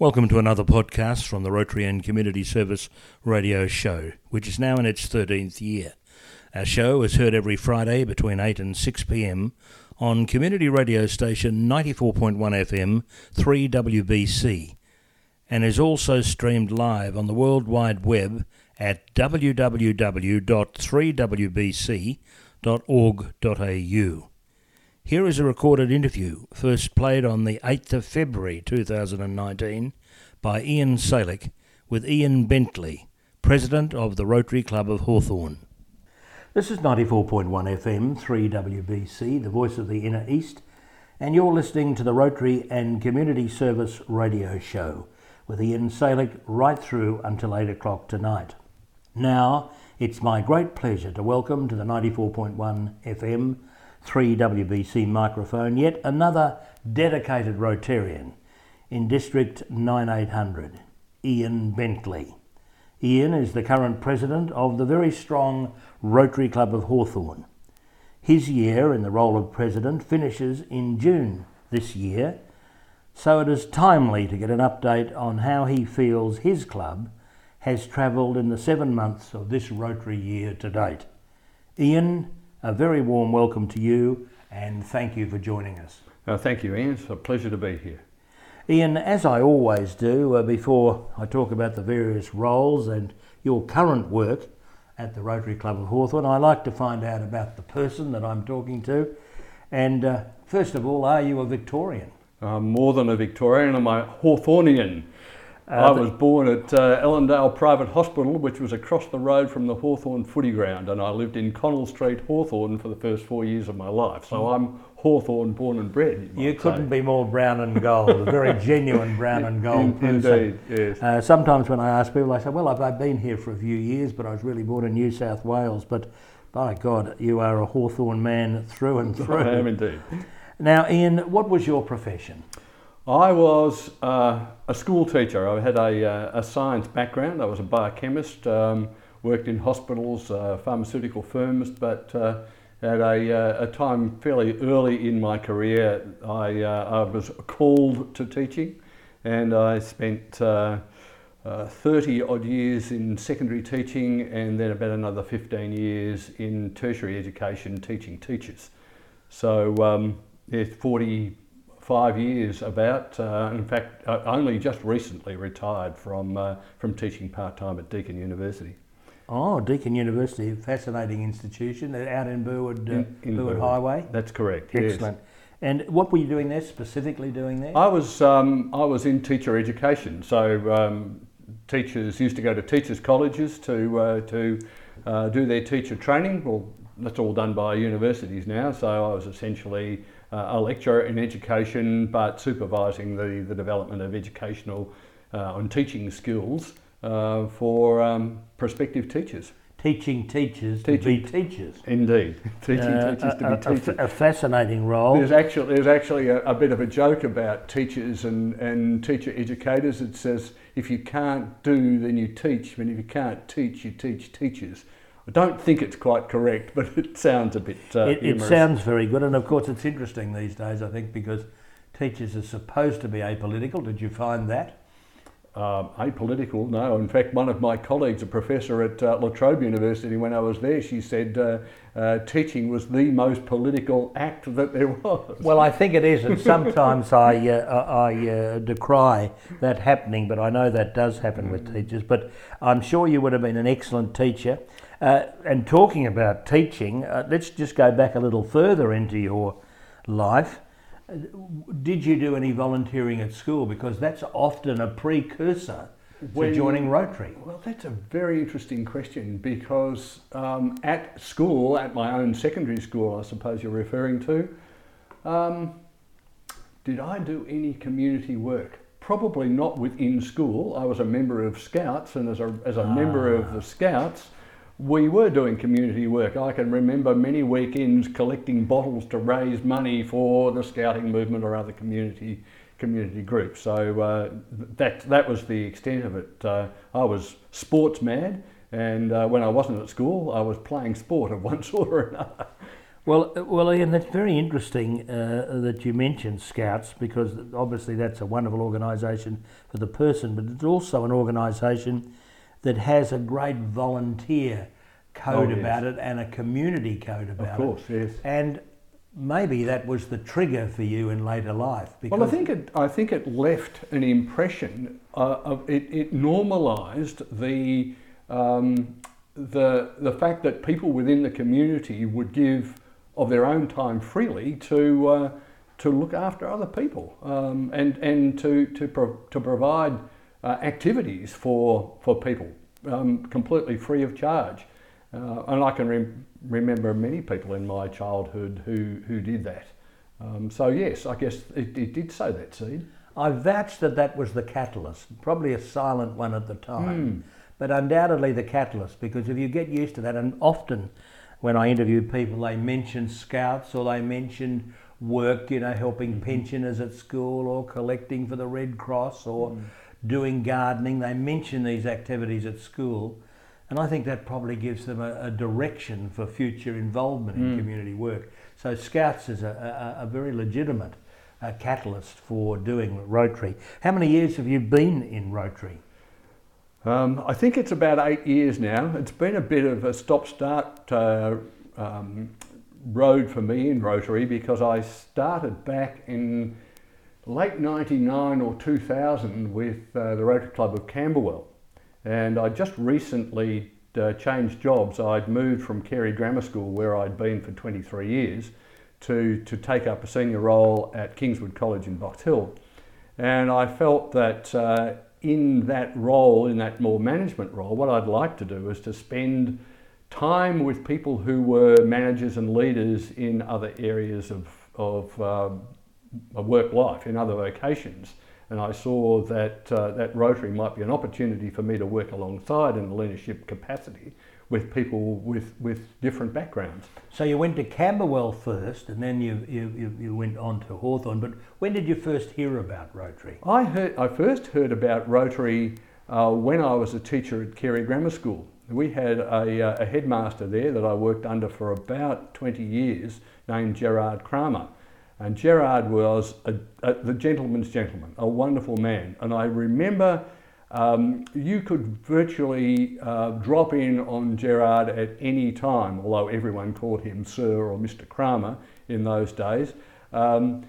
Welcome to another podcast from the Rotary and Community Service radio show, which is now in its 13th year. Our show is heard every Friday between 8 and 6 pm on community radio station 94.1 FM 3WBC and is also streamed live on the World Wide Web at www.3wbc.org.au. Here is a recorded interview, first played on the 8th of February 2019 by Ian Salek with Ian Bentley, President of the Rotary Club of Hawthorn. This is 94.1 FM, 3WBC, the voice of the Inner East, and you're listening to the Rotary and Community Service radio show with Ian Salek right through until 8 o'clock tonight. Now, it's my great pleasure to welcome to the 94.1 FM 3WBC microphone yet another dedicated Rotarian in District 9800, Ian Bentley. Ian is the current president of the very strong Rotary Club of Hawthorn. His year in the role of president finishes in June this year, so it is timely to get an update on how he feels his club has travelled in the seven months of this Rotary year to date. Ian, a very warm welcome to you and thank you for joining us. Uh, thank you, Ian. It's a pleasure to be here. Ian, as I always do uh, before I talk about the various roles and your current work at the Rotary Club of Hawthorn, I like to find out about the person that I'm talking to. And uh, first of all, are you a Victorian? I'm more than a Victorian, I'm a Hawthornian. Uh, I was born at uh, Ellendale Private Hospital, which was across the road from the Hawthorn footy ground, and I lived in Connell Street, Hawthorn, for the first four years of my life. So mm. I'm Hawthorn born and bred. You, you couldn't say. be more brown and gold, a very genuine brown and gold in, person. Indeed, yes. Uh, sometimes when I ask people, I say, well, I've, I've been here for a few years, but I was really born in New South Wales. But by God, you are a Hawthorn man through and through. I am indeed. Now, Ian, what was your profession? I was uh, a school teacher. I had a, uh, a, science background. I was a biochemist, um, worked in hospitals, uh, pharmaceutical firms, but uh, at a, uh, a, time fairly early in my career, I, uh, I was called to teaching and I spent 30 odd years in secondary teaching and then about another 15 years in tertiary education teaching teachers. So, um, yeah, 40 five years about. Uh, in fact, uh, only just recently retired from, uh, from teaching part time at Deakin University. Oh, Deakin University, fascinating institution out in Burwood, uh, in, in Burwood, Burwood, Highway. That's correct. Excellent. Yes. And what were you doing there, specifically doing there? I was, um, I was in teacher education. So um, teachers used to go to teachers' colleges to, uh, to uh, do their teacher training. Well, that's all done by universities now. So I was essentially a lecturer in education, but supervising the, the development of educational uh, and teaching skills uh, for um, prospective teachers. Teaching teachers teaching, to be teachers. Indeed, teaching uh, teachers to be teachers. A, a, fascinating role. There's actually there's actually a, a, bit of a joke about teachers and, and teacher educators. It says if you can't do, then you teach. And if you can't teach, you teach teachers. I don't think it's quite correct, but it sounds a bit. Uh, it, it sounds very good, and of course, it's interesting these days. I think because teachers are supposed to be apolitical. Did you find that? Um, apolitical, no. In fact, one of my colleagues, a professor at uh, La Trobe University, when I was there, she said uh, uh, teaching was the most political act that there was. Well, I think it is, and sometimes I, uh, I uh, decry that happening, but I know that does happen with teachers. But I'm sure you would have been an excellent teacher. Uh, and talking about teaching, uh, let's just go back a little further into your life. Did you do any volunteering at school? Because that's often a precursor when, to joining Rotary. Well, that's a very interesting question because um, at school, at my own secondary school, I suppose you're referring to, um, did I do any community work? Probably not within school. I was a member of Scouts, and as a, as a ah. member of the Scouts, we were doing community work. I can remember many weekends collecting bottles to raise money for the scouting movement or other community community groups. So uh, that that was the extent of it. Uh, I was sports mad, and uh, when I wasn't at school, I was playing sport of one sort or another. Well, uh, well, Ian, that's very interesting uh, that you mentioned Scouts because obviously that's a wonderful organisation for the person, but it's also an organisation that has a great volunteer code Oh, yes. about it and a community code about it. Of course, it. yes. And maybe that was the trigger for you in later life. Because Well, I think it. I think it left an impression. Uh, of it, it normalised the um, the the fact that people within the community would give of their own time freely to uh, to look after other people um, and and to to pro- to provide uh, activities for for people um, completely free of charge. Uh, and I can rem- remember many people in my childhood who, who did that. Um, so, yes, I guess it, it did sow that seed. I vouch that that was the catalyst, probably a silent one at the time, Hmm. but undoubtedly the catalyst because if you get used to that, and often when I interview people, they mention scouts or they mention work, you know, helping pensioners at school or collecting for the Red Cross or doing gardening. They mention these activities at school. And I think that probably gives them a, a direction for future involvement in community work. So Scouts is a, a, a very legitimate uh, catalyst for doing Rotary. How many years have you been in Rotary? Um, I think it's about eight years now. It's been a bit of a stop start uh, um, road for me in Rotary because I started back in late 99 or 2000 with uh, the Rotary Club of Camberwell. And I just recently uh, changed jobs. I'd moved from Carey Grammar School, where I'd been for 23 years, to, to take up a senior role at Kingswood College in Box Hill. And I felt that uh, in that role, in that more management role, what I'd like to do is to spend time with people who were managers and leaders in other areas of, of, of work life, in other vocations. And I saw that, uh, that Rotary might be an opportunity for me to work alongside in a leadership capacity with people with, with different backgrounds. So you went to Camberwell first, and then you, you, you, went on to Hawthorn. But when did you first hear about Rotary? I, heard, I first heard about Rotary uh, when I was a teacher at Carey Grammar School. We had a, uh, a headmaster there that I worked under for about 20 years named Gerard Kramer. And Gerard was a, a, the gentleman's gentleman, a wonderful man. And I remember um, you could virtually uh, drop in on Gerard at any time, although everyone called him Sir or Mr. Kramer in those days. Um,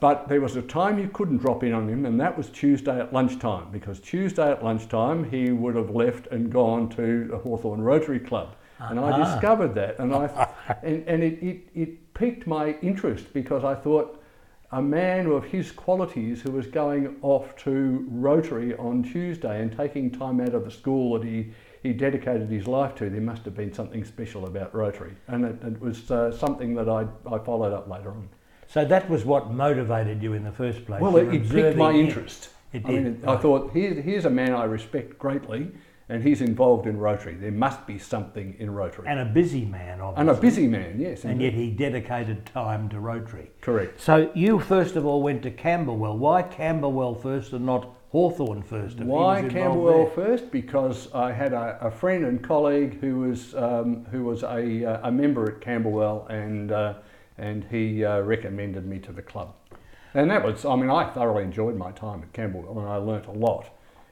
but there was a time you couldn't drop in on him, and that was Tuesday at lunchtime, because Tuesday at lunchtime he would have left and gone to the Hawthorn Rotary Club. And I Ah. discovered that, and, I, and, and it, it, it piqued my interest because I thought a man of his qualities who was going off to Rotary on Tuesday and taking time out of the school that he, he dedicated his life to, there must have been something special about Rotary. And it, it was uh, something that I, I followed up later on. So that was what motivated you in the first place. Well, it, it piqued my interest. It I, mean, did, I thought, here's a man I respect greatly, and he's involved in Rotary. There must be something in Rotary. And a busy man, obviously. And a busy man, yes. And indeed. yet he dedicated time to Rotary. Correct. So you first of all went to Camberwell. Why Camberwell first and not Hawthorn first? Why Camberwell there? first? Because I had a, a friend and colleague who was um, who was a, uh, a member at Camberwell, and uh, and he uh, recommended me to the club. And that was, I mean, I thoroughly enjoyed my time at Camberwell, and I learnt a lot.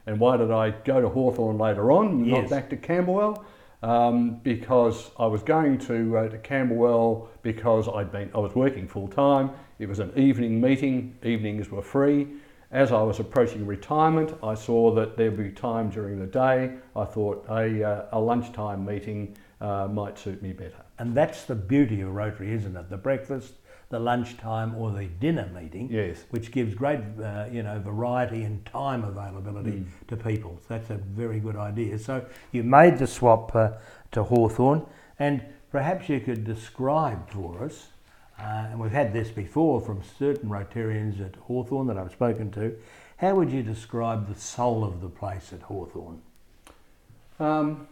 And why did I go to Hawthorn later on, Yes. not back to Camberwell? Um, because I was going to uh, to Camberwell because I'd been I was working full time. It was an evening meeting. Evenings were free. As I was approaching retirement, I saw that there'd be time during the day. I thought a, uh, a lunchtime meeting uh, might suit me better. And that's the beauty of Rotary, isn't it? The breakfast, the lunchtime, or the dinner meeting, Yes. which gives great, uh, you know, variety and time availability Mm. to people. So that's a very good idea. So you made the swap uh, to Hawthorn, and perhaps you could describe for us. Uh, and we've had this before from certain Rotarians at Hawthorn that I've spoken to. How would you describe the soul of the place at Hawthorn? Um,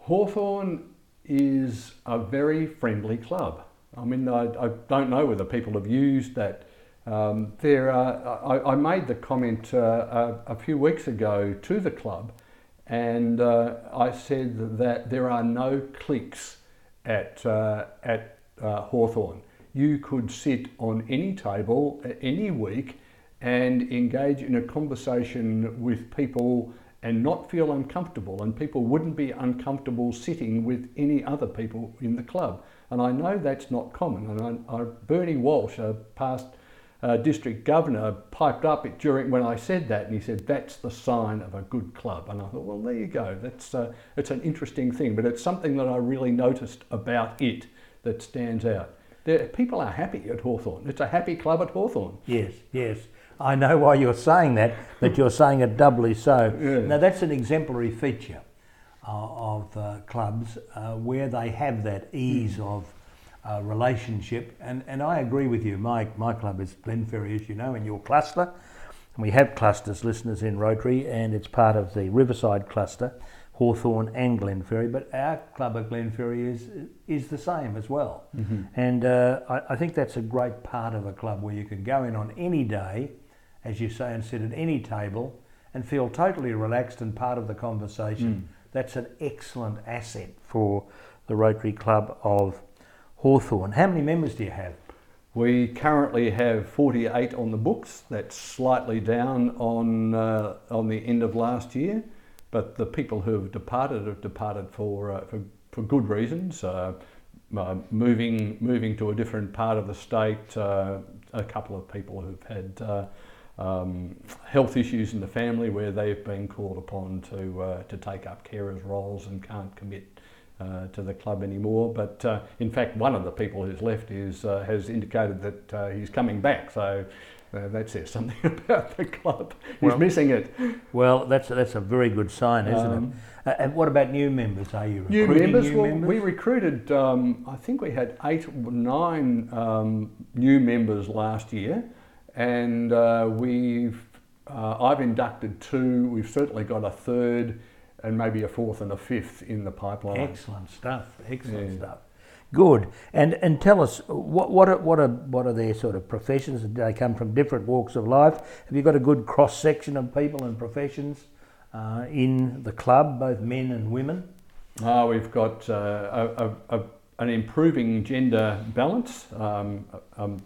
Hawthorn is a very friendly club. I mean, I, I don't know whether people have used that. Um, there, I, I made the comment uh, a, a few weeks ago to the club, and uh, I said that there are no cliques at uh, at uh, Hawthorn. You could sit on any table any week and engage in a conversation with people and not feel uncomfortable, and people wouldn't be uncomfortable sitting with any other people in the club. And I know that's not common. And I, I, Bernie Walsh, a past uh, district governor, piped up during when I said that, and he said that's the sign of a good club. And I thought, well, there you go. That's uh, it's an interesting thing, but it's something that I really noticed about it that stands out. There, people are happy at Hawthorn. It's a happy club at Hawthorn. Yes, yes. I know why you're saying that, but you're saying it doubly so. Yeah. Now, that's an exemplary feature of uh, clubs uh, where they have that ease Hmm. of uh, relationship. And, and I agree with you. My, my club is Glenferrie, as you know, in your cluster. And we have clusters, listeners, in Rotary, and it's part of the Riverside cluster, Hawthorn and Glenferrie. But our club at Glenferrie is, is the same as well. And uh, I, I think that's a great part of a club where you can go in on any day, as you say, and sit at any table and feel totally relaxed and part of the conversation. That's an excellent asset for the Rotary Club of Hawthorn. How many members do you have? We currently have 48 on the books. That's slightly down on uh, on the end of last year, but the people who have departed have departed for uh, for, for good reasons. Uh, uh, moving moving to a different part of the state. Uh, a couple of people who've had. Um, health issues in the family where they've been called upon to uh, to take up carers roles and can't commit uh, to the club anymore. But uh, in fact, one of the people who's left is uh, has indicated that uh, he's coming back. So uh, that says something about the club. He's Well- missing it. Well, that's that's a very good sign, isn't Um, it? Uh, and what about new members? Are you New recruiting members. new well, members? we recruited. Um, I think we had eight, or nine um, new members last year, and uh, we've. Uh, I've inducted two. We've certainly got a third, and maybe a fourth and a fifth in the pipeline. Excellent stuff. Excellent Yeah. stuff. Good. And and tell us what what are, what are what are their sort of professions? Do they come from different walks of life? Have you got a good cross section of people and professions uh, in the club, both men and women? Ah, we've got uh, a, a, a, an improving gender balance. Um, um,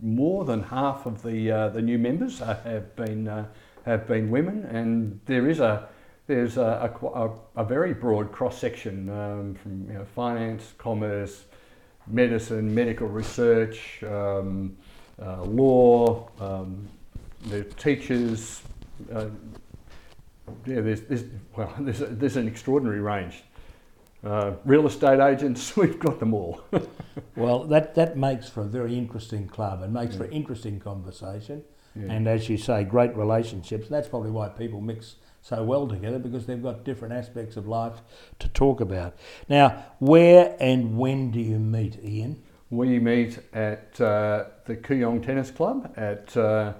more than half of the uh, the new members have been uh, have been women, and there is a there's a, a, a, a very broad cross section um, from you know, finance, commerce, medicine, medical research, um, uh, law, um, the teachers. Uh, yeah, there's, there's well, there's, a, there's an extraordinary range. Uh, real estate agents, we've got them all. Well, that that makes for a very interesting club and makes for interesting conversation. Yeah. And as you say, great relationships. That's probably why people mix so well together because they've got different aspects of life to talk about. Now, where and when do you meet, Ian? We meet at uh, the Kooyong Tennis Club at uh,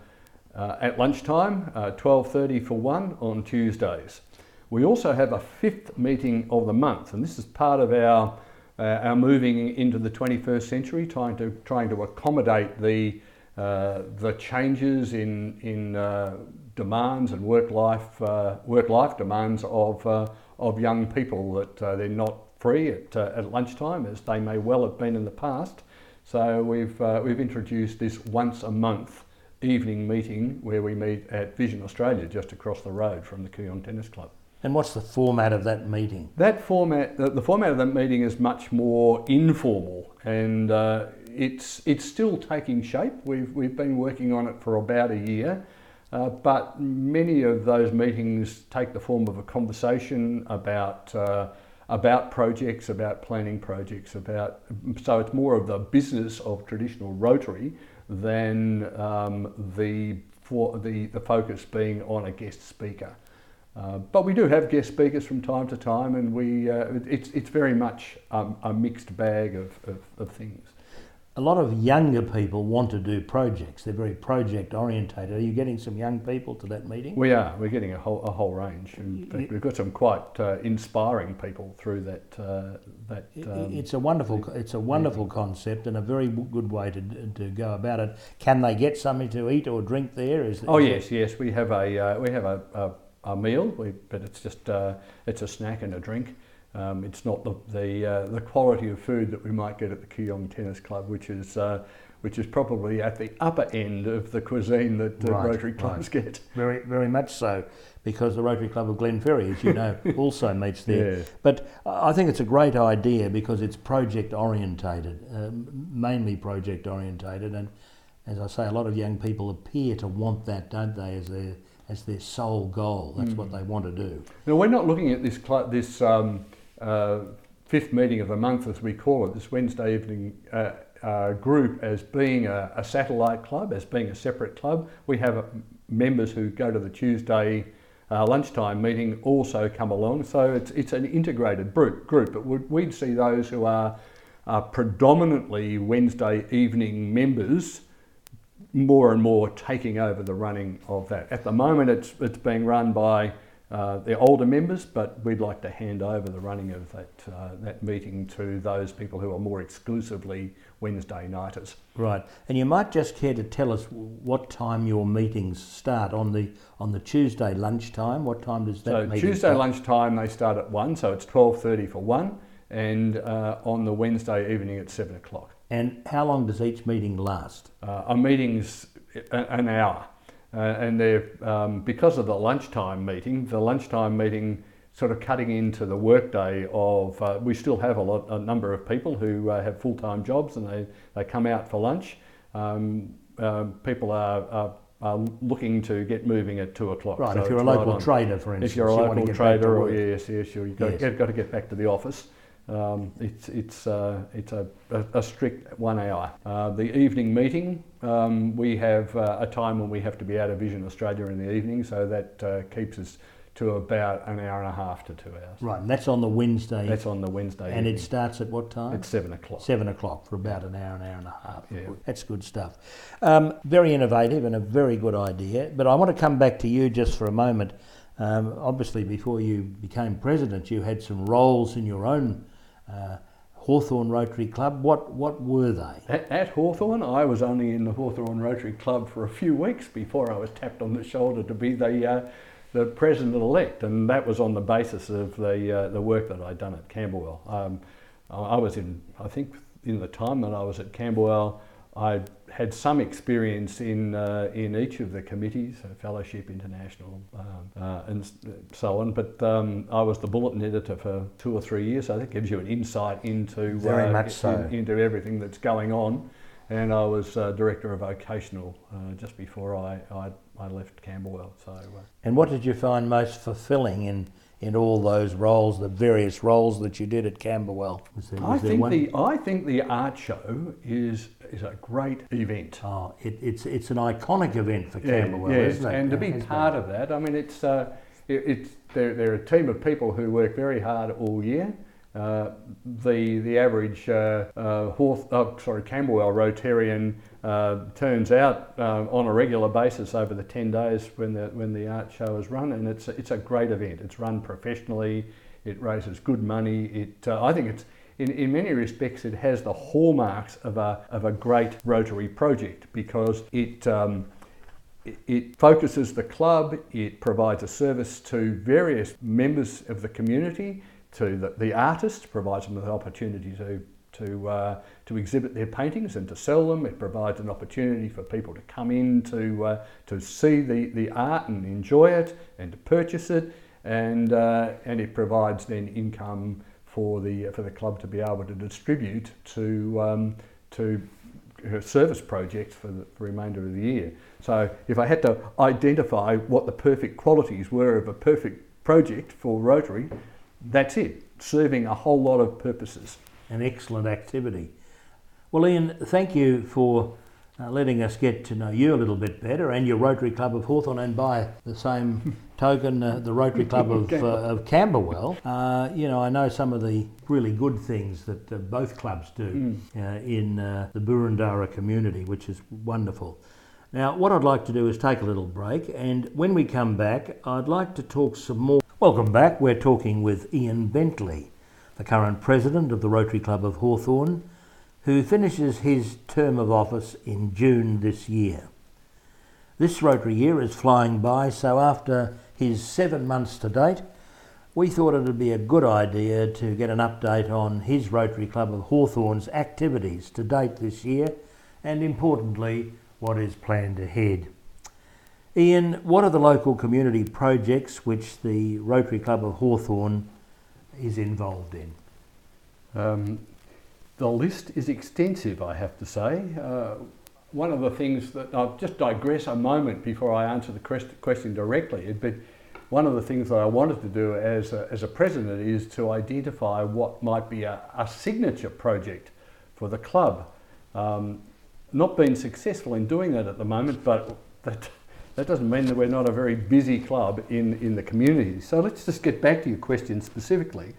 uh, at lunchtime, uh, 12:30 for one on Tuesdays. We also have a fifth meeting of the month, and this is part of our uh, our moving into the 21st century, trying to trying to accommodate the uh, the changes in in uh, demands and work life uh, work life demands of uh, of young people that uh, they're not free at, at lunchtime as they may well have been in the past. So we've we've introduced this once a month evening meeting where we meet at Vision Australia just across the road from the Kooyong Tennis Club. And what's the format of that meeting? That format, the, format of that meeting is much more informal, and uh, it's it's still taking shape. We've we've been working on it for about a year, uh, but many of those meetings take the form of a conversation about. Uh, about projects, about planning projects, about so it's more of the business of traditional Rotary than um, the for the the focus being on a guest speaker. Uh, but we do have guest speakers from time to time, and we uh, it's it's very much um, a mixed bag of, of, of things. A lot of younger people want to do projects. They're very project orientated. Are you getting some young people to that meeting? We are we're getting a whole a whole range. In fact, we've got some quite uh, inspiring people through that uh, that. Um, it's a wonderful, it's a wonderful concept and a very good way to, to go about it. Can they get something to eat or drink there? Is oh is yes, yes, we have a uh, we have a, a, a meal, we, but it's just uh, it's a snack and a drink. Um, it's not the the, uh, the quality of food that we might get at the Kooyong Tennis Club, which is uh, which is probably at the upper end of the cuisine that uh, Right, Rotary clubs get. Very, very much so, because the Rotary Club of Glenferrie, as you know, also meets there. Yeah. But I think it's a great idea because it's project orientated, um, mainly project orientated, and as I say, a lot of young people appear to want that, don't they, as their as their sole goal. That's what they want to do. Now, we're not looking at this cl- this um, uh, fifth meeting of the month, as we call it, this Wednesday evening uh, uh, group, as being a, a satellite club, as being a separate club. We have uh, members who go to the Tuesday uh, lunchtime meeting also come along, so it's it's an integrated group. Group, but we'd, we'd see those who are, are predominantly Wednesday evening members more and more taking over the running of that. At the moment, it's it's being run by uh, the older members, but we'd like to hand over the running of that uh, that meeting to those people who are more exclusively Wednesday nighters. Right, and you might just care to tell us what time your meetings start on the on the Tuesday lunchtime. What time does that So meeting Tuesday start? lunchtime they start at one, so it's twelve thirty for one, and uh, on the Wednesday evening at seven o'clock. And how long does each meeting last? Uh, our meetings an hour, uh, and they're um, because of the lunchtime meeting. The lunchtime meeting sort of cutting into the workday of. Uh, we still have a lot, a number of people who uh, have full time jobs, and they, they come out for lunch. Um, um, people are, are, are looking to get moving at two o'clock. Right, so if you're a it's right local trader, for instance, If you're a you local trader, or yes, yes, you've got, Yes. you've got to get back to the office. Um, it's it's uh, it's a, a, a strict one hour. Uh, the evening meeting, um, we have uh, a time when we have to be out of Vision Australia in the evening, so that uh, keeps us to about an hour and a half to two hours. Right, and that's on the Wednesday, That's on the Wednesday. and it starts at what time? it's seven o'clock. Seven o'clock for about an hour, an hour and a half. Yeah. That's good stuff. Um, very innovative and a very good idea. But I want to come back to you just for a moment. Um, obviously, before you became president, you had some roles in your own uh, Hawthorn Rotary Club. What what were they? At, at Hawthorn, I was only in the Hawthorn Rotary Club for a few weeks before I was tapped on the shoulder to be the uh, the president elect, and that was on the basis of the uh, the work that I'd done at Camberwell. Um, I was in, I think, in the time that I was at Camberwell, I had some experience in uh, in each of the committees, uh, Fellowship International, um, uh, and so on. But um, I was the bulletin editor for two or three years. So that gives you an insight into Very uh, much in- so. into everything that's going on. And I was uh, director of vocational uh, just before I, I, I left Camberwell. So uh, And what did you find most fulfilling in, in all those roles, the various roles that you did at Camberwell? Was there, I was there think the I think the art show is is a great event. Oh, it, it's it's an iconic event for Yeah, Camberwell, yes, isn't it? and to be has part of that, I mean, it's uh, it, it's they're, they're a team of people who work very hard all year. Uh, the the average uh, uh, oh, sorry Camberwell Rotarian uh, turns out uh, on a regular basis over the ten days when the when the art show is run, and it's a, it's a great event. It's run professionally. It raises good money. It uh, I think it's in, in many respects, it has the hallmarks of a, of a great Rotary project because it, um, it, focuses the club, it provides a service to various members of the community, to the, the artists, provides them with the opportunity to, to, uh, to exhibit their paintings and to sell them. It provides an opportunity for people to come in to, uh, to see the, the art and enjoy it and to purchase it. And, uh, and it provides then income for the for the club to be able to distribute to um, to service projects for the remainder of the year. So if I had to identify what the perfect qualities were of a perfect project for Rotary, that's it, serving a whole lot of purposes. An excellent activity. Well, Ian, thank you for uh, letting us get to know you a little bit better and your Rotary Club of Hawthorn, and by the same token, uh, the Rotary Club of, uh, of Camberwell. Uh, you know, I know some of the really good things that uh, both clubs do uh, in uh, the Boroondara community, which is wonderful. Now, what I'd like to do is take a little break, and when we come back, I'd like to talk some more. Welcome back. We're talking with Ian Bentley, the current president of the Rotary Club of Hawthorn, who finishes his term of office in June this year. This Rotary year is flying by, so after his seven months to date, we thought it would be a good idea to get an update on his Rotary Club of Hawthorn's activities to date this year and importantly what is planned ahead. Ian, what are the local community projects which the Rotary Club of Hawthorn is involved in? Um, the list is extensive, I have to say. Uh, one of the things that I'll just digress a moment before I answer the question directly, but one of the things that I wanted to do as a, as a president is to identify what might be a, a signature project for the club. Um, not been successful in doing that at the moment, but that, that doesn't mean that we're not a very busy club in, in the community. So let's just get back to your question specifically.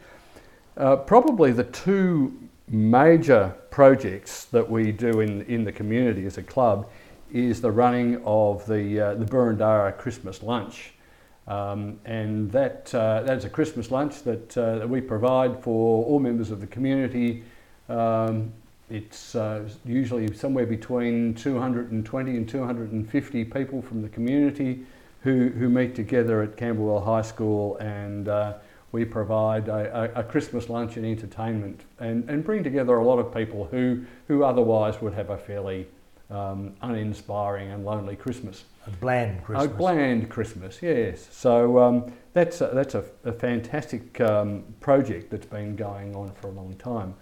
Uh, probably the two major projects that we do in, in the community as a club is the running of the, uh, the Boroondara Christmas lunch. Um, and that, uh, that's a Christmas lunch that, uh, that we provide for all members of the community. Um, it's uh, usually somewhere between 220 and 250 people from the community who, who meet together at Camberwell High School and uh, we provide a, a, Christmas lunch and entertainment and, and bring together a lot of people who, who otherwise would have a fairly um, uninspiring and lonely Christmas. A bland Christmas. A bland Christmas, yes. So um, that's, a, that's a, a fantastic um, project that's been going on for a long time.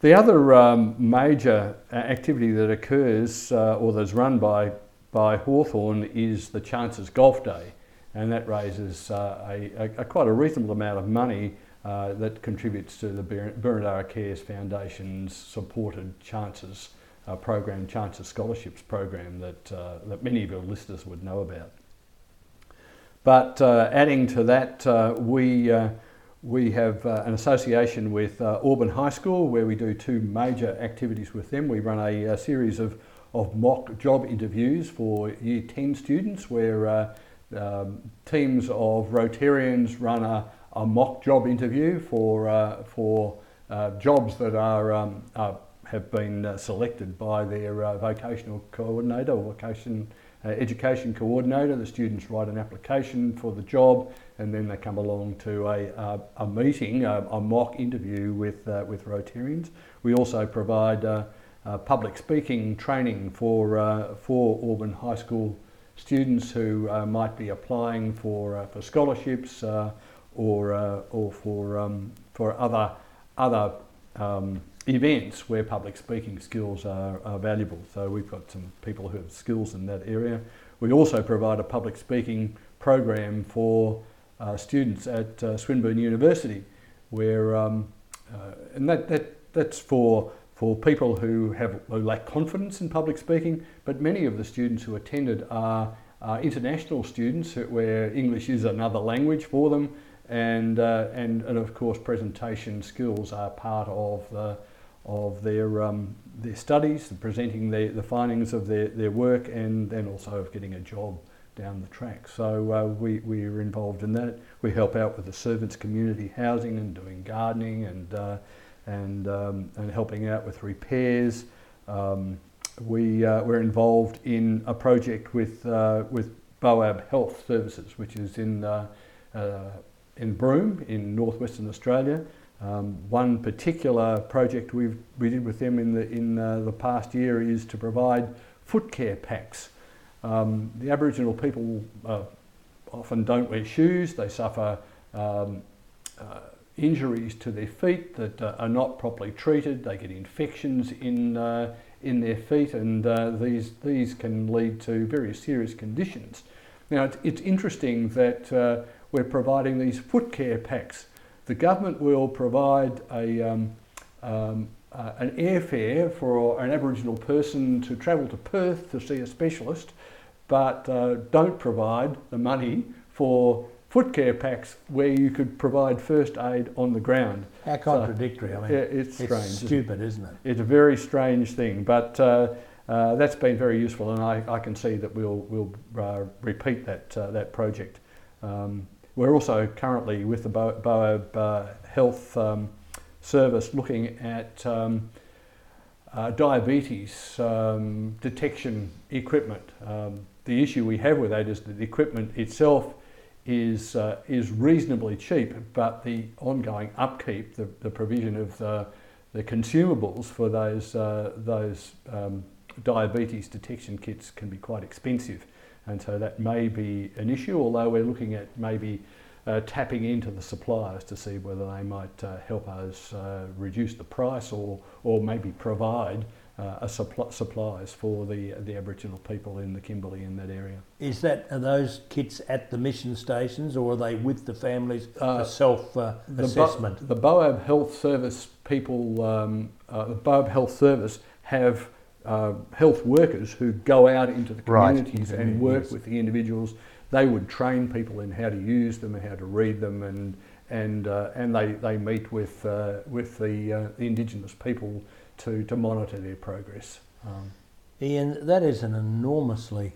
The other um, major activity that occurs uh, or that's run by, by Hawthorn is the Chances Golf Day and that raises uh, a, a, a, quite a reasonable amount of money uh, that contributes to the Boroondara Cares Foundation's supported Chances uh, program, Chances Scholarships program that, uh, that many of your listeners would know about. But uh, adding to that, uh, we, we have an association with Auburn High School where we do two major activities with them. We run a, a series of, of mock job interviews for Year 10 students where um, teams of Rotarians run a, a, mock job interview for, uh, for uh, jobs that are, um, have been uh, selected by their uh, vocational coordinator or vocation uh, education coordinator. The students write an application for the job and then they come along to a, a, a meeting, a, a, mock interview with, uh, with Rotarians. We also provide public speaking training for, for Auburn High School students who uh, might be applying for, uh, for scholarships uh, or, uh, or for, um, for other, other um, events where public speaking skills are, are, valuable. So we've got some people who have skills in that area. We also provide a public speaking program for uh, students at uh, Swinburne University where, um, and that, that, that's for for people who have who lack confidence in public speaking, but many of the students who attended are, are international students where English is another language for them, and, uh, and, and of course presentation skills are part of, the, of their, um, their studies, presenting the, the findings of their, their work, and then also of getting a job down the track. So uh, we, we are involved in that. We help out with the servants community housing and doing gardening and uh, and, um, and helping out with repairs. Um, we uh, were involved in a project with, uh, with Boab Health Services, which is in, uh, uh in Broome in northwestern Australia. Um, one particular project we we did with them in, the, in uh, the past year is to provide foot care packs. Um, the Aboriginal people often don't wear shoes, they suffer um, injuries to their feet that uh, are not properly treated. They get infections in, uh, in their feet, and uh, these, these can lead to very serious conditions. Now, it's, it's interesting that uh, we're providing these foot care packs. The government will provide a, um, um, uh, an airfare for an Aboriginal person to travel to Perth to see a specialist, but uh, don't provide the money for foot care packs where you could provide first aid on the ground. How contradictory! So, I mean, yeah, it's strange. It's stupid, isn't it? It's a very strange thing, but uh, uh, that's been very useful, and I, I, can see that we'll we'll uh, repeat that uh, that project. Um, we're also currently with the Boab uh, Health um, Service looking at. Um, uh, diabetes um, detection equipment. Um, the issue we have with that is that the equipment itself is uh, is reasonably cheap, but the ongoing upkeep, the, the provision of the, the consumables for those uh, those um, diabetes detection kits can be quite expensive, and so that may be an issue. Although we're looking at maybe uh, tapping into the suppliers to see whether they might uh, help us uh, reduce the price or or maybe provide uh, a suppl- supplies for the the Aboriginal people in the Kimberley in that area. Is that are those kits at the mission stations, or are they with the families Uh, for self uh, The, Bo- assessment? the Boab Health Service people, um, uh, the Boab Health Service have uh, health workers who go out into the communities into and work communities. with the individuals. They would train people in how to use them and how to read them, and and uh, and they, they meet with uh, with the, uh, the Indigenous people to, to monitor their progress. Um, Ian, that is an enormously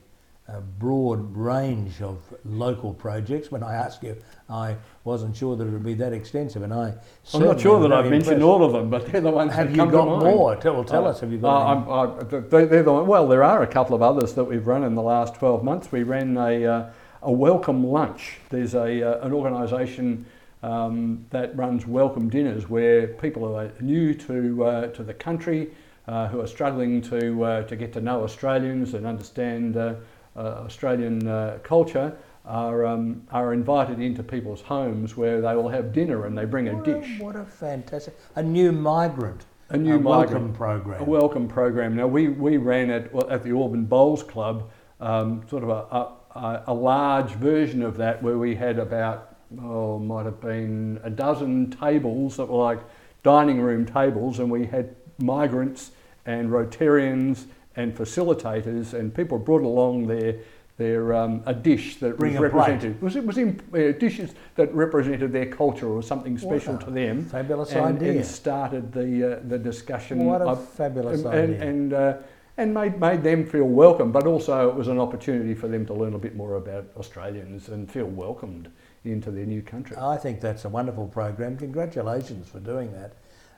uh, broad range of local projects. When I asked you, I wasn't sure that it would be that extensive, and I. I'm not sure that I've mentioned all of them, but they're the ones Have that you come got more? Tell, tell Uh, us. Have you Uh, got? I, they- they're the, well, there are a couple of others that we've run in the last 12 months. We ran a, uh, a welcome lunch. There's a, uh, an organisation um, that runs welcome dinners where people who are new to, uh, to the country, uh, who are struggling to, uh, to get to know Australians and understand uh, uh, Australian uh, culture, are, um, are invited into people's homes where they will have dinner and they bring a What dish. What a fantastic! A new migrant. A new a welcome program. A welcome program. Now we, we ran it at the Auburn Bowls Club, um, sort of a, a, a large version of that where we had about oh might have been a dozen tables that were like dining room tables, and we had migrants and Rotarians and facilitators, and people brought along their their um, a dish that Bring was represented. Was it was in uh, dishes that represented their culture or something special to them. Fabulous and, idea. and started the uh, the discussion what a of- fabulous and idea. and, uh, and made made them feel welcome, but also it was an opportunity for them to learn a bit more about Australians and feel welcomed into their new country. I think that's a wonderful program. Congratulations for doing that.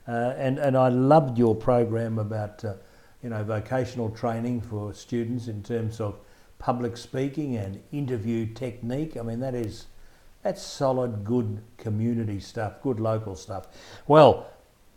Uh, and, and I loved your program about, uh, you know, vocational training for students in terms of public speaking and interview technique. I mean, that is, that's solid, good community stuff, good local stuff. Well,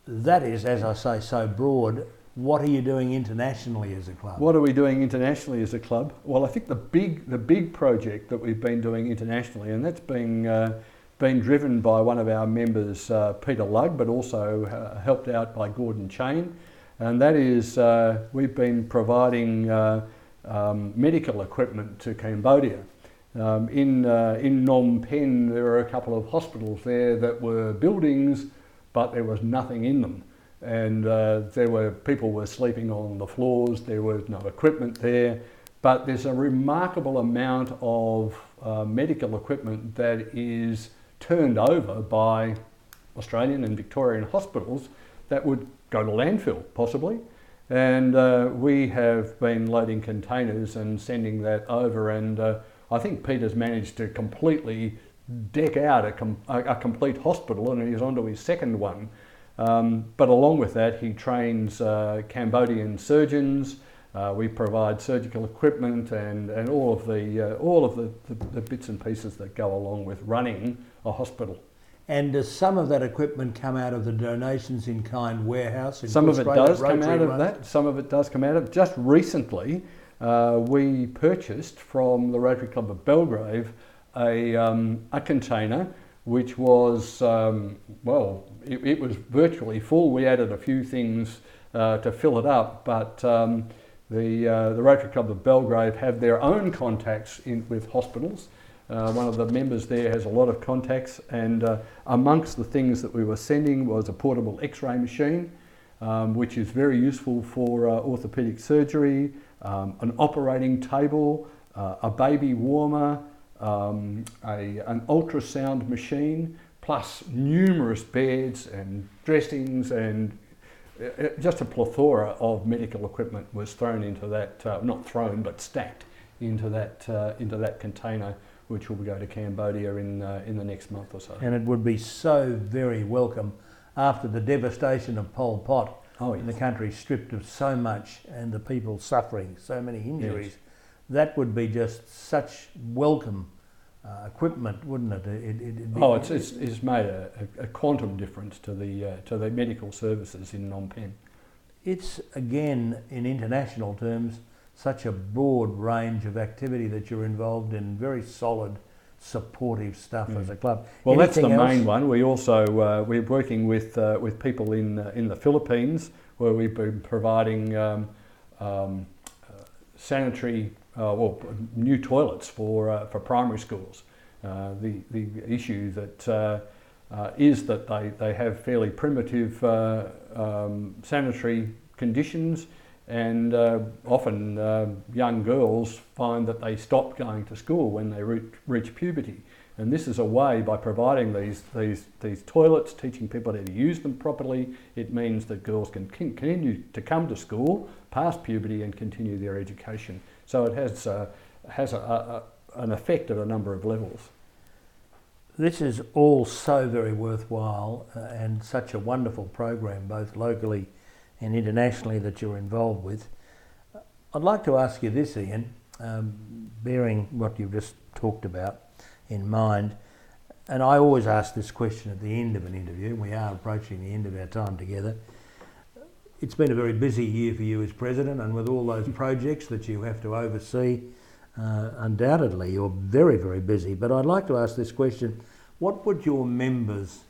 that is, as I say, so broad. What are you doing internationally as a club? What are we doing internationally as a club? Well, I think the big the big project that we've been doing internationally, and that's being uh, been driven by one of our members, uh, Peter Lugg, but also uh, helped out by Gordon Chain, and that is uh, we've been providing uh, um, medical equipment to Cambodia. Um, in uh, in Phnom Penh, there are a couple of hospitals there that were buildings, but there was nothing in them and uh, there were people were sleeping on the floors. There was no equipment there, but there's a remarkable amount of uh, medical equipment that is turned over by Australian and Victorian hospitals that would go to landfill possibly. And uh, we have been loading containers and sending that over, and uh, I think Peter's managed to completely deck out a, com- a, a complete hospital, and he's onto his second one. Um, but along with that, he trains uh, Cambodian surgeons. Uh, we provide surgical equipment and, and all of the uh, all of the, the, the bits and pieces that go along with running a hospital. And does some of that equipment come out of the donations in kind warehouse? In Some of it does come out of runs? that. Some of it does come out of. Just recently, uh, we purchased from the Rotary Club of Belgrave a um, a container which was um, well, it, it was virtually full. We added a few things uh, to fill it up, but um, the uh, the Rotary Club of Belgrave have their own contacts in, with hospitals. Uh, one of the members there has a lot of contacts, and uh, amongst the things that we were sending was a portable X-ray machine, um, which is very useful for uh, orthopaedic surgery, um, an operating table, uh, a baby warmer, um, a, an ultrasound machine, plus numerous beds and dressings and uh, uh, just a plethora of medical equipment was thrown into that, uh, not thrown, but stacked into that, uh, into that container, which will go to Cambodia in, uh, in the next month or so. And it would be so very welcome after the devastation of Pol Pot Oh, and the country stripped of so much and the people suffering so many injuries. That would be just such welcome uh, equipment, wouldn't it? it, it oh, it's, it's, it's made a, a, quantum difference to the, uh, to the medical services in Phnom Penh. It's, again, in international terms, such a broad range of activity that you're involved in, very solid, supportive stuff mm. as a club. Well, Anything that's the else? main one. We also uh, we're working with uh, with people in uh, in the Philippines where we've been providing um, um, uh, sanitary well new toilets for uh, for primary schools. the the issue that is that they, they have fairly primitive um, sanitary conditions and uh, often uh, young girls find that they stop going to school when they reach, reach, puberty. And this is a way, by providing these, these, these toilets, teaching people how to use them properly, it means that girls can continue to come to school past puberty and continue their education. So it has, uh, has a, a, an effect at a number of levels. This is all so very worthwhile uh, and such a wonderful program, both locally and internationally that you're involved with. I'd like to ask you this, Ian, um, bearing what you've just talked about in mind, and I always ask this question at the end of an interview. We are approaching the end of our time together. It's been a very busy year for you as president, and with all those projects that you have to oversee, uh, undoubtedly you're very, very busy. But I'd like to ask this question what would your members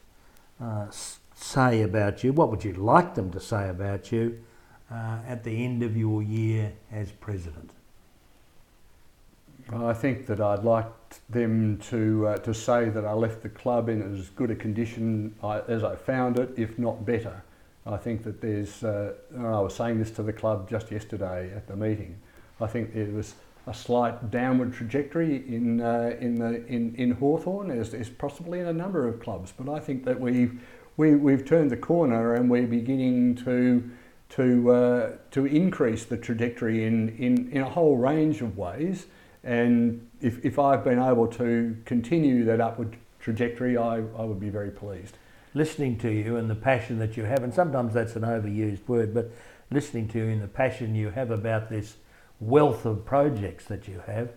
uh, say about you? What would you like them to say about you uh, at the end of your year as president? I think that I'd like them to uh, to say that I left the club in as good a condition as I found it, if not better. I think that there's. Uh, I was saying this to the club just yesterday at the meeting. I think there was a slight downward trajectory in uh, in the in in Hawthorn, as, as possibly in a number of clubs. But I think that we've we, we've turned the corner and we're beginning to to uh, to increase the trajectory in, in, in a whole range of ways. And if, if I've been able to continue that upward trajectory, I, I would be very pleased. Listening to you and the passion that you have, and sometimes that's an overused word, but listening to you and the passion you have about this wealth of projects that you have,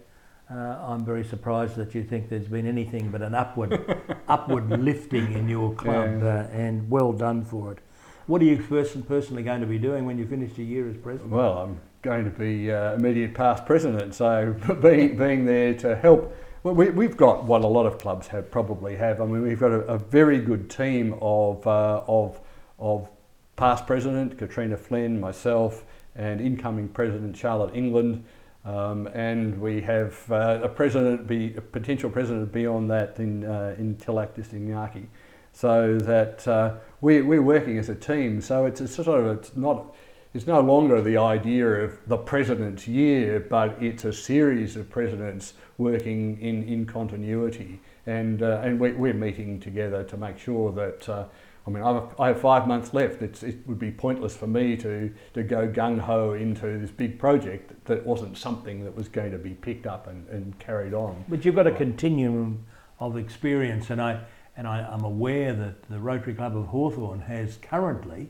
uh, I'm very surprised that you think there's been anything but an upward, upward lifting in your club, yeah. uh, and well done for it. What are you person, personally going to be doing when you finish your year as president? Well, I'm going to be uh, immediate past president, so being being there to help. Well, we, we've got what a lot of clubs have probably have. I mean, we've got a, a very good team of uh, of of past president Katrina Flynn, myself, and incoming president Charlotte England. Um, and we have uh, a president, be a potential president beyond that in uh, in Tilak Distingyaki, so that uh, we, we're working as a team. So it's a sort of it's not it's no longer the idea of the president's year, but it's a series of presidents working in, in continuity, and uh, and we, we're meeting together to make sure that uh, I mean, I have five months left. It's, it would be pointless for me to, to go gung ho into this big project that wasn't something that was going to be picked up and, and carried on. But you've got a continuum of experience, and, I, and I, am aware that the Rotary Club of Hawthorn has currently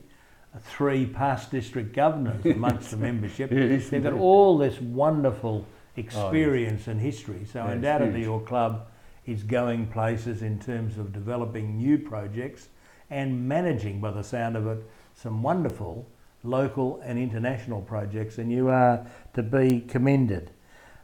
three past district governors amongst the membership. They've got all this wonderful experience oh, yes. and history, so yeah, undoubtedly your club is going places in terms of developing new projects and managing, by the sound of it, some wonderful local and international projects, and you are to be commended.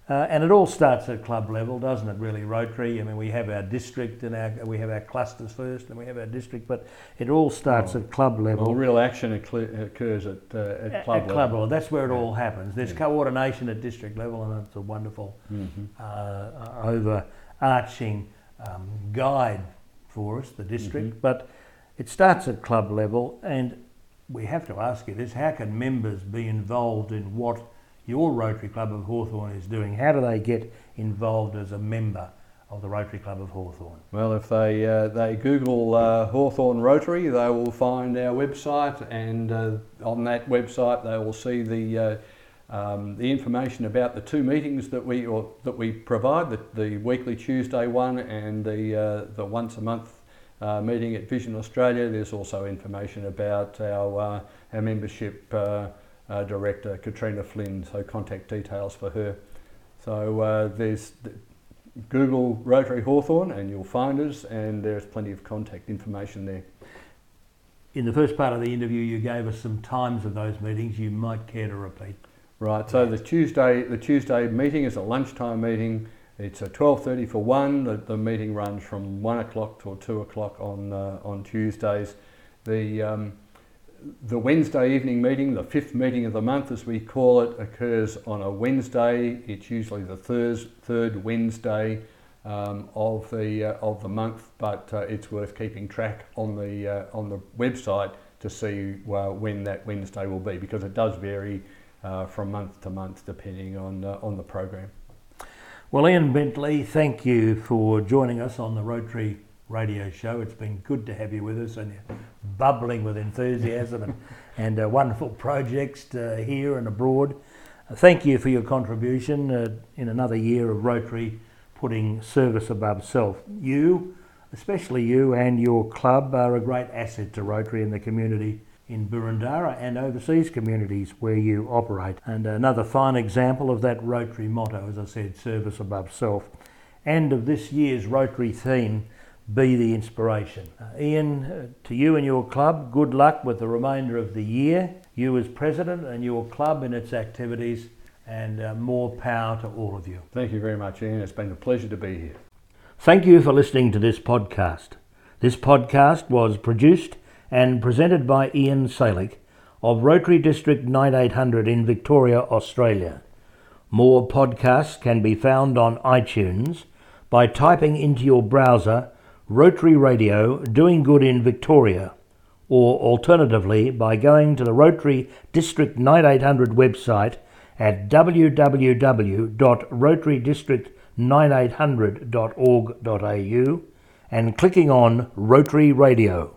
Uh, and it all starts at club level, doesn't it? Really, Rotary. I mean, we have our district and our we have our clusters first, and we have our district, but it all starts oh. at club level. Well, real action occurs at, uh, at club at level. club level. That's where it all happens. There's yeah. coordination at district level, and it's a wonderful mm-hmm. uh, overarching um, guide for us, the district. Mm-hmm. But it starts at club level, and we have to ask you this how can members be involved in what your Rotary Club of Hawthorn is doing? How do they get involved as a member? Of the Rotary Club of Hawthorn. Well, if they uh, they Google uh, Hawthorn Rotary, they will find our website, and uh, on that website they will see the uh, um, the information about the two meetings that we or that we provide, the, the weekly Tuesday one and the uh, the once a month uh, meeting at Vision Australia. There's also information about our, our membership uh, director, Katrina Flynn, so contact details for her. So uh, there's Google Rotary Hawthorn and you'll find us, and there's plenty of contact information there. In the first part of the interview, you gave us some times of those meetings. You might care to repeat. Right. So the Tuesday, the Tuesday meeting is a lunchtime meeting. It's a 12:30 for one. The, the meeting runs from one o'clock till two o'clock on uh, on Tuesdays. The um, the Wednesday evening meeting, the fifth meeting of the month as we call it, occurs on a Wednesday. It's usually the third, third Wednesday um, of, the, uh, of the month, but uh, it's worth keeping track on the, uh, on the website to see well, when that Wednesday will be because it does vary uh, from month to month depending on, uh, on the program. Well, Ian Bentley, thank you for joining us on the Rotary radio show. It's been good to have you with us and you're bubbling with enthusiasm and, and uh, wonderful projects uh, here and abroad. Uh, thank you for your contribution uh, in another year of Rotary putting service above self. You, especially you and your club, are a great asset to Rotary and the community in Boroondara and overseas communities where you operate. And another fine example of that Rotary motto, as I said, service above self, and of this year's Rotary theme, be the inspiration. Uh, Ian, uh, to you and your club, good luck with the remainder of the year. You as president and your club in its activities, and uh, more power to all of you. Thank you very much, Ian. It's been a pleasure to be here. Thank you for listening to this podcast. This podcast was produced and presented by Ian Salek of Rotary District 9800 in Victoria, Australia. More podcasts can be found on iTunes by typing into your browser Rotary Radio Doing Good in Victoria, or alternatively by going to the Rotary District 9800 website at www.rotarydistrict9800.org.au and clicking on Rotary Radio.